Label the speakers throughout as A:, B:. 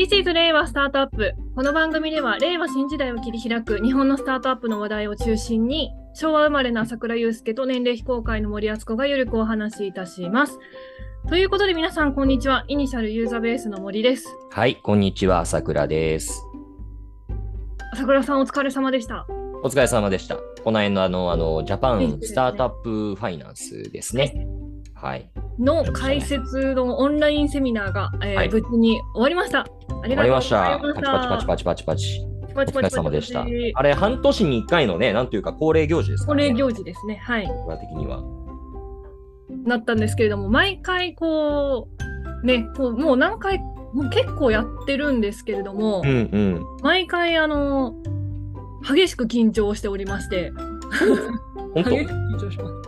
A: This is 令和スタートアップ。この番組では令和新時代を切り開く日本のスタートアップの話題を中心に昭和生まれの朝倉祐介と年齢非公開の森敦子がゆるくお話しいたします。ということで皆さんこんにちは。イニシャルユーザーベースの森です。
B: はい、こんにちは、朝倉です。
A: 朝倉さんお疲れ様でした。
B: お疲れ様でした。この辺のあの、あの、ジャパンスタートアップファイナンスですね。はい。
A: の解説のオンラインセミナーが、えー
B: はい
A: 無事に終わりました。ありがとうござい
B: た。パチパチパチパチパチパチ。
A: パチ
B: お疲れ様でした。あれ、半年に1回のね、なんというか恒例行事ですからね。
A: 恒例行事ですね。はい。
B: 僕ら的には。
A: なったんですけれども、毎回こう、ね、こうもう何回、もう結構やってるんですけれども、
B: うんうん。
A: 毎回あの、激しく緊張しておりまして、
B: 本当？
A: 緊張します。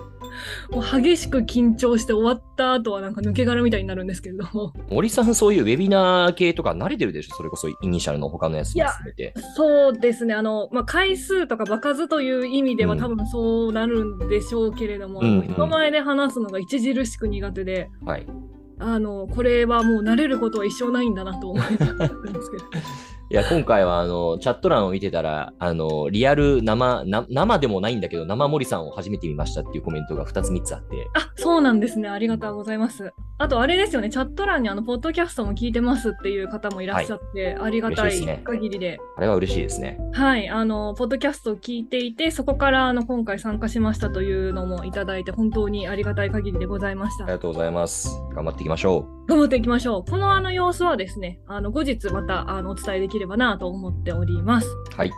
A: もう激しく緊張して終わった後はなんか抜け殻みたいになるんですけれども、
B: 森さん、そういうウェビナー系とか慣れてるでしょそれこそイニシャルの他のやつもて。
A: そうですね、あの、まあ、回数とか場数という意味では
B: うん
A: 多分そうなるんでしょうけれども、
B: うんうん
A: 人前で話すのが著しく苦手で、
B: はい。
A: あの、これはもう慣れることは一生ないんだなと思いながらやってるんですけど。
B: いや、今回は、あの、チャット欄を見てたら、あの、リアル生、生でもないんだけど、生森さんを初めて見ましたっていうコメントが2つ3つあって、
A: あ、そうなんですね。ありがとうございます。あと、あれですよね。チャット欄にあの、ポッドキャストも聞いてますっていう方もいらっしゃって、ありがたい限りで。
B: あれは嬉しいですね。
A: はい。あの、ポッドキャストを聞いていて、そこからあの、今回参加しましたというのもいただいて、本当にありがたい限りでございました。
B: ありがとうございます。頑張っていきましょ
A: 頑張っていきましょう。このあの様子はですね、あの、後日またあの、お伝えできればなと思っております。
B: う。はい。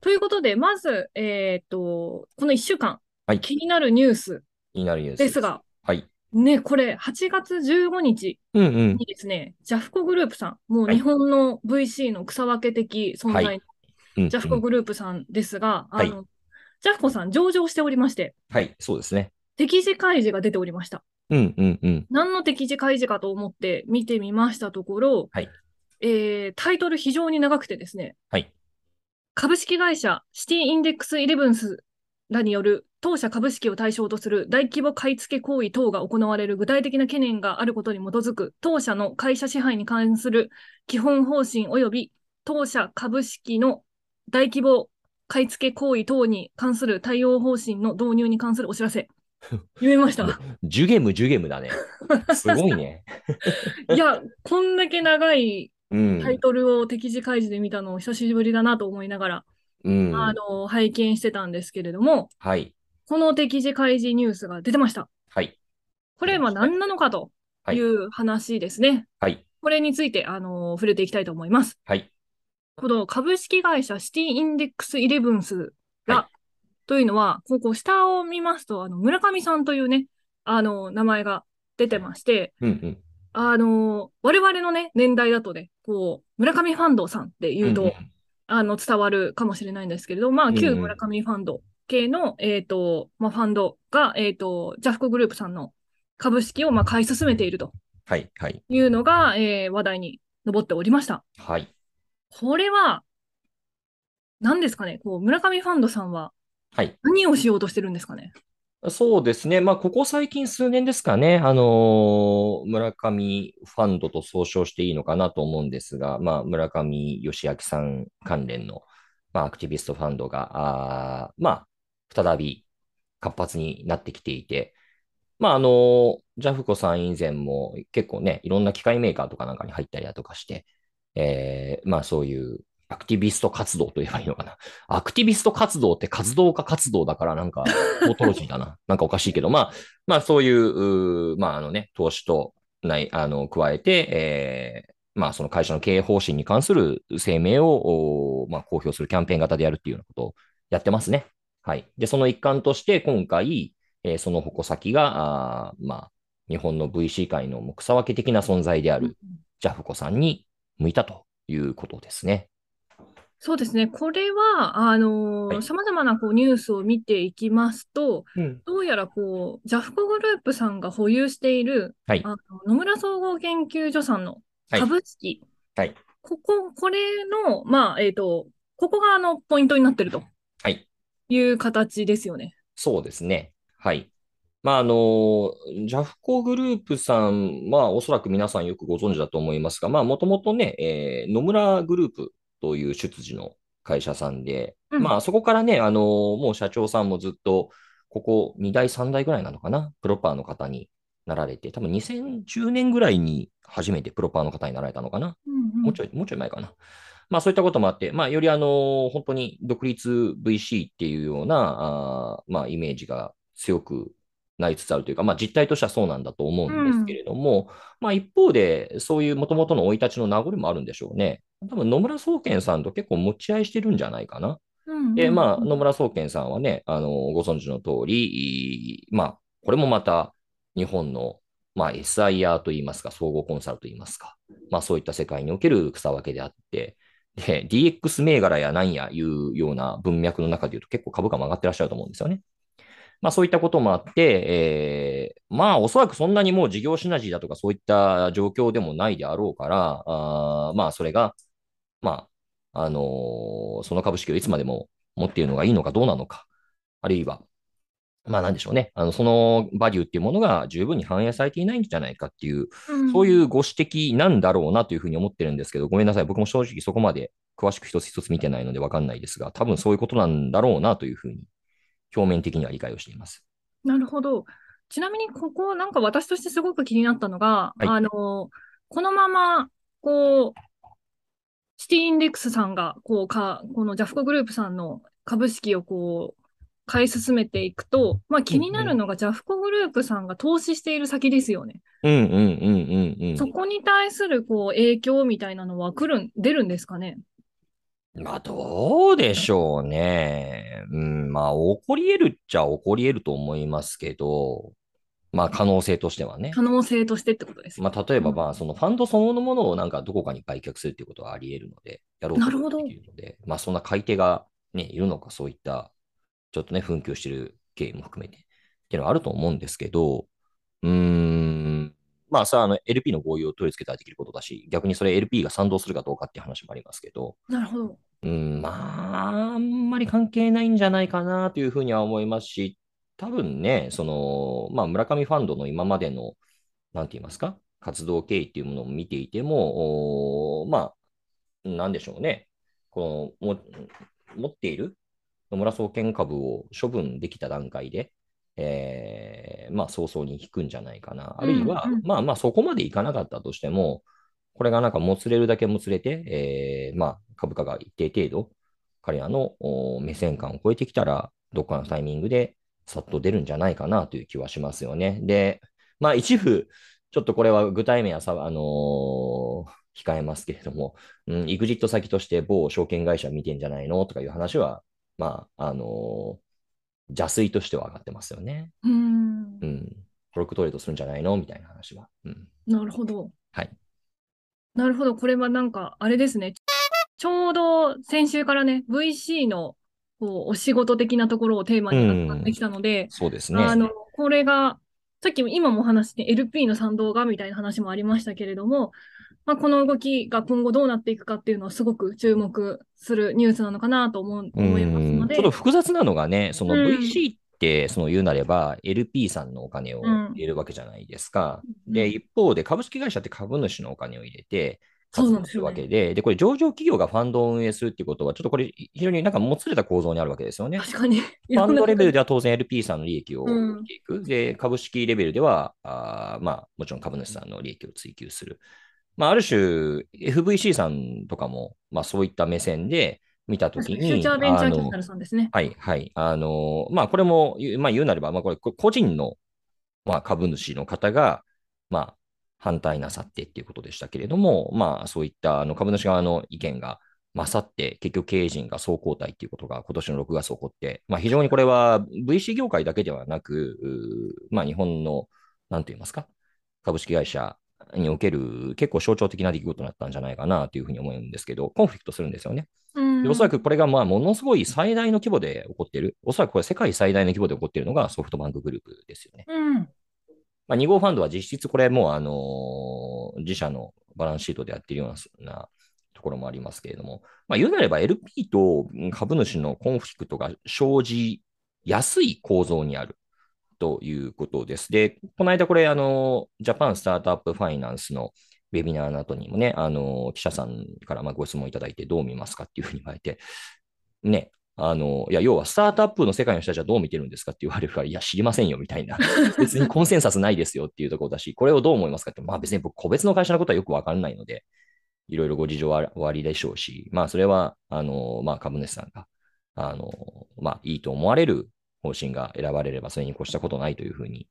A: ということで、まず、えっ、と、この1週間、
B: はい。
A: 気になるニュース。
B: 気になるニュース。
A: ですが、
B: はい。
A: ね、これ、8月15日
B: うんうん。
A: にですね、ジャフコグループさん、もう
B: はい。
A: 日本の VC の草分け的存在の
B: うん
A: ジャフコ
B: うん
A: グループさんですが、
B: はい。
A: あの、ジャフコさん上場しておりまして、
B: はい、そうですね。
A: 適時開示が出ておりました。
B: うんうんうん。
A: 何の適時開示かと思って見てみましたところ、
B: はい。
A: えータイトル非常に長くてですね、
B: はい。
A: 株式会社シティインデックスイレブンスらによる当社株式を対象とする大規模買い付け行為等が行われる具体的な懸念があることに基づく当社の会社支配に関する基本方針及び当社株式の大規模買い付け行為等に関する対応方針の導入に関するお知らせ。言えました？
B: ジュゲムジュゲムだね。すごいね。
A: いや、こんだけ長い
B: うん。
A: タイトルを適時開示で見たのを久しぶりだなと思いながら、
B: うん。
A: あの、拝見してたんですけれども、
B: はい。
A: この適時開示ニュースが出てました。
B: はい。
A: これは何なのかと
B: はい
A: いう話ですね。
B: はい。
A: これについて、あの、触れていきたいと思います。
B: はい。
A: この株式会社シティインデックスイレブンスが、
B: は
A: というのは、ここ下を見ますと、あの、村上さんというね、あの、名前が出てまして、
B: うんうん。
A: あの、我々のね、年代だとね、こう、村上ファンドさんって言うと、
B: んん
A: あの、伝わるかもしれないんですけれど、まあ、旧村上ファンド系の、えっ、と、まあ、ファンドが、えっ、と、ジャフコグループさんの株式を、まあ、買い進めていると
B: はい。はい。
A: いうのが、えー話題に上っておりました。
B: はい。
A: これは、何ですかね、こう、村上ファンドさんは
B: はい。
A: 何をしようとしてるんですかね？
B: そうですね。まあ、ここ最近数年ですかね。あのー村上ファンドと総称していいのかなと思うんですが、まあ、村上義明さん関連の、まあ、アクティビストファンドが、あまあ、再び活発になってきていて、まあ、あのージャフコさん以前も結構ね、いろんな機械メーカーとかなんかに入ったりだとかして、えーまあ、そういうアクティビスト活動と言えばいいのかな。アクティビスト活動って活動家活動だからなんか、トートロジーだな。なんかおかしいけど、まあ、まあそういう、うーまああのね、投資とない、あの、加えて、えーまあその会社の経営方針に関する声明を、おまあ公表するキャンペーン型でやるっていうようなことをやってますね。はい。で、その一環として今回、えーその矛先が、あーまあ、日本の VC 界の草分け的な存在であるジャフコさんに向いたということですね。
A: そうですね。これは、あの
B: はい
A: さまざまなこうニュースを見ていきますと、
B: うん。
A: どうやらこう、ジャフコグループさんが保有している、
B: はい
A: あの野村総合研究所さんの
B: はい
A: 株式、
B: はい。
A: ここ、これの、まあ、えっ、と、ここがあのポイントになってると
B: はい。
A: いう形ですよね。
B: そうですね。はい。まあ、あの、ジャフコグループさん、まあ、おそらく皆さんよくご存知だと思いますが、まあ、もともとね、えー野村グループという出自の会社さんで、
A: うん
B: まあ、そこからね、あの、もう社長さんもずっと、ここ2代、3代ぐらいなのかな、プロパーの方になられて、多分2010年ぐらいに初めてプロパーの方になられたのかな？
A: うん
B: もうちょい、もうちょい前かな。まあそういったこともあって、まあよりあの、本当に独立 VC っていうような、あーまあイメージが強くなりつつあるというか、まあ実態としてはそうなんだと思うんですけれども、まあ一方で、そういう元々の生い立ちの名残もあるんでしょうね。多分野村総研さんと結構持ち合いしてるんじゃないかな。
A: うん
B: で、まあ、野村総研さんはね、あの、ご存知の通り、まあ、これもまた日本の、まあ、SIR といいますか、総合コンサルといいますか、まあ、そういった世界における草分けであって、で、DX 銘柄やなんやいうような文脈の中で言うと結構株価も上がってらっしゃると思うんですよね。まあそういったこともあって、えーまあおそらくそんなにもう事業シナジーだとかそういった状況でもないであろうから、あーまあそれが、まあ、あのーその株式をいつまでも持っているのがいいのかどうなのか、あるいは、まあなんでしょうね。あの、そのバリューっていうものが十分に反映されていないんじゃないかっていう、
A: うん
B: そういうご指摘なんだろうなというふうに思ってるんですけど、ごめんなさい。僕も正直そこまで詳しく一つ一つ見てないのでわかんないですが、多分そういうことなんだろうなというふうに、表面的には理解をしています。
A: なるほど。ちなみに、ここ、なんか私としてすごく気になったのが、
B: はい
A: あの、このまま、こう、シティインデックスさんが、こう、か、このジャフコグループさんの株式をこう、買い進めていくと、まあ気になるのが、ジャフコグループさんが投資している先ですよね。
B: うんうんうんうんうん。
A: そこに対する、こう、影響みたいなのは来るん、出るんですかね？
B: まあ、どうでしょうね。うん、まあ、起こり得るっちゃ起こり得ると思いますけど、まあ、可能性としてはね。
A: 可能性としてってことですよ。
B: まあ、例えば、
A: うん
B: まあ、そのファンドそのものをなんかどこかに売却するっていうことはあり得るので、やろうと
A: なるほど
B: できるので、まあ、そんな買い手がね、いるのか、そういった、ちょっとね、紛糾してる経緯も含めて、っていうのはあると思うんですけど、うーん、まあさ、あの、LP の合意を取り付けたらできることだし、逆にそれ LP が賛同するかどうかっていう話もありますけど、
A: なるほど。
B: うん、まあ、あんまり関係ないんじゃないかなというふうには思いますし、多分ね、その、まあ、村上ファンドの今までの、なんて言いますか、活動経緯っていうものを見ていても、まあ、なんでしょうね、この、も持っている野村総研株を処分できた段階で、えーまあ、早々に引くんじゃないかな。あるいは、
A: うんうん
B: まあまあ、そこまでいかなかったとしても、これがなんかもつれるだけもつれて、えーまあ、株価が一定程度、彼らのお目線感を超えてきたら、どっかのタイミングでさっと出るんじゃないかなという気はしますよね。で、まあ一部、ちょっとこれは具体名はさ、あのー控えますけれども、うん、エグジット先として某証券会社見てんじゃないのとかいう話は、まあ、あのー邪推としては上がってますよね。
A: うーん
B: う。ん。コロックトレードするんじゃないのみたいな話は。うん。
A: なるほど。
B: はい。
A: なるほど。これはなんか、あれですね。ちょうど先週からね、VC のこうお仕事的なところをテーマに扱ってきたので、
B: そうですね。
A: あの、これが、さっきも今もお話して LP の賛同がみたいな話もありましたけれども、まあ、この動きが今後どうなっていくかっていうのはすごく注目するニュースなのかなと思う思いますので、
B: うんちょっと複雑なのがね、その
A: うん
B: VC って、その言うなれば LP さんのお金を
A: うん
B: 入れるわけじゃないですか。
A: うん
B: で、一方で株式会社って株主のお金を入れて、
A: そうなん
B: 活動するわけで、で、これ上場企業がファンドを運営するっていうことは、ちょっとこれ非常になんかもつれた構造にあるわけですよね。
A: 確かに。
B: ファンドレベル
A: で。
B: では当然 LP さんの利益を
A: うん
B: 追っていく。で、株式レベルでは、あーまあ、もちろん株主さんの利益を追求する。まあ、ある種、FVC さんとかも、まあ、そういった目線で見たときに、
A: フューチャーベンチャー
B: あの
A: キャピタルさんですね。
B: はい、はい。あの、まあ、これも、言うまあ、言うなれば、まあ、これ、こ個人の、まあ、株主の方が、まあ、反対なさってっていうことでしたけれども、まあ、そういったあの株主側の意見が勝って、結局経営陣が総交代っていうことが今年の6月起こって、まあ、非常にこれは VC 業界だけではなく、まあ、日本の、なんて言いますか、株式会社における結構象徴的な出来事になったんじゃないかなというふうに思うんですけど、コンフリクトするんですよね。おそらくこれがまあものすごい最大の規模で起こっている。おそらくこれ世界最大の規模で起こっているのがソフトバンクグループですよね。
A: うん。
B: まあ、2号ファンドは実質これもうあの自社のバランスシートでやっているようなところもありますけれども、まあ、言うなれば LP と株主のコンフリクトが生じやすい構造にある。ということです。で、この間これ、あの、ジャパンスタートアップファイナンスのウェビナーの後にもね、あの、記者さんからまあご質問いただいてどう見ますかっていうふうに言われて、ね、あの、いや、要はスタートアップの世界の人たちはどう見てるんですかって言われるから、いや、知りませんよみたいな。別にコンセンサスないですよっていうところだし、これをどう思いますかって、まあ別に僕、個別の会社のことはよくわかんないので、いろいろご事情はおありでしょうし、まあそれは、あの、まあ株主さんが、あの、まあいいと思われる方針が選ばれれば、それに越したことないというふうに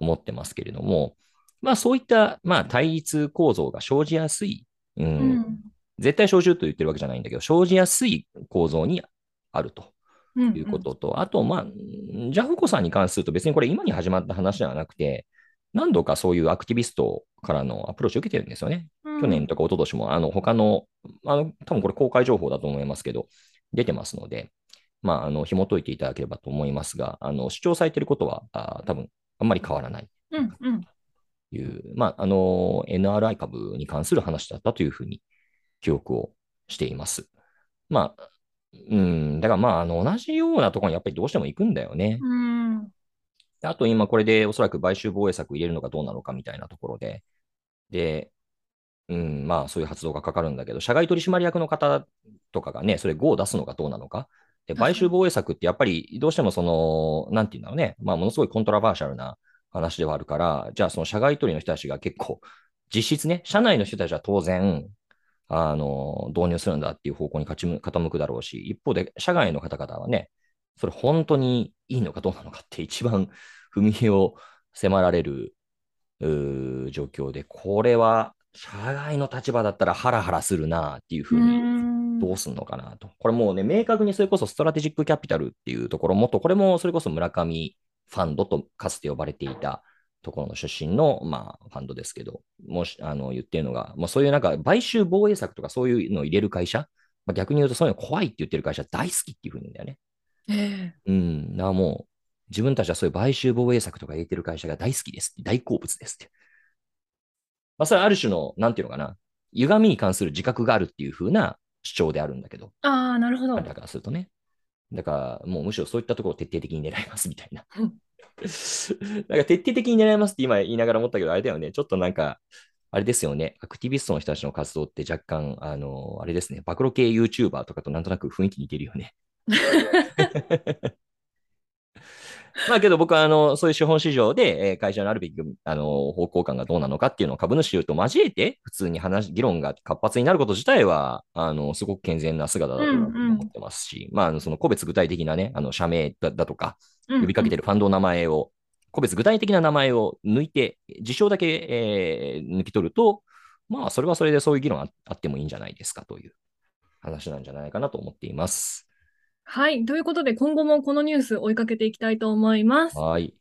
B: 思ってますけれども、まあそういった、まあ対立構造が生じやすい、うん、
A: うん。
B: 絶対生じると言ってるわけじゃないんだけど、生じやすい構造にあると。
A: うん
B: いうことと、あと、まあ、ジャフコさんに関すると別にこれ今に始まった話ではなくて、何度かそういうアクティビストからのアプローチを受けてるんですよね。去年とか一昨年も、あの、他の、あの、多分これ公開情報だと思いますけど、出てますので、まあ、あの、紐解いていただければと思いますが、あの、主張されていることは、あ多分あんまり変わらない。
A: うんうん。
B: という、まあ、あの、NRI 株に関する話だったというふうに記憶をしています。まあ、うん、だからまあ、あの、同じようなところにやっぱりどうしても行くんだよね。
A: うん
B: あと今これでおそらく買収防衛策入れるのかどうなのかみたいなところで、で、うん、まあそういう発動がかかるんだけど、社外取締役の方とかがね、それ GO を出すのかどうなのか。で、買収防衛策ってやっぱりどうしてもその、なんていうんだろうね、まあものすごいコントラバーシャルな話ではあるから、じゃあその社外取りの人たちが結構、実質ね、社内の人たちは当然、あの、導入するんだっていう方向に傾くだろうし、一方で社外の方々はね、それ本当にいいのかどうなのかって一番踏み絵を迫られる状況で、これは社外の立場だったらハラハラするなっていうふうに
A: ん
B: どうすんのかなと。これもうね、明確にそれこそストラテジックキャピタルっていうところもっと、これもそれこそ村上ファンドとかつて呼ばれていたところの出身の、まあ、ファンドですけど、もし、あの、言ってるのが、もうそういうなんか、買収防衛策とかそういうのを入れる会社、まあ、逆に言うとそういうの怖いって言ってる会社大好きっていうふうに言うんだよね。
A: ええ
B: うん。だからもう、自分たちはそういう買収防衛策とか入れてる会社が大好きです。大好物ですって。まあ、それはある種の、なんていうのかな、歪みに関する自覚があるっていう風な主張であるんだけど、
A: ああ、なるほど。
B: 彼らからするとね。だから、もうむしろそういったところを徹底的に狙いますみたいな。
A: うん
B: なんか徹底的に狙いますって今言いながら思ったけど、あれだよね。ちょっとなんか、あれですよね。アクティビストの人たちの活動って若干、あの、あれですね。暴露系 YouTuber とかとなんとなく雰囲気似てるよね。まあけど僕はあのそういう資本市場で、えー会社のあるべきあの方向感がどうなのかっていうのを株主と交えて普通に話、議論が活発になること自体は、あのすごく健全な姿だと
A: うんうん
B: 思ってますし、まああのその個別具体的なね、あの社名だだとか、
A: 呼
B: 呼びかけてるファンドの名前を、個別具体的な名前を抜いて、事象だけ、えー抜き取ると、まあそれはそれでそういう議論ああってもいいんじゃないですかという話なんじゃないかなと思っています。
A: はい。ということで、今後もこのニュース追いかけていきたいと思います。
B: はい。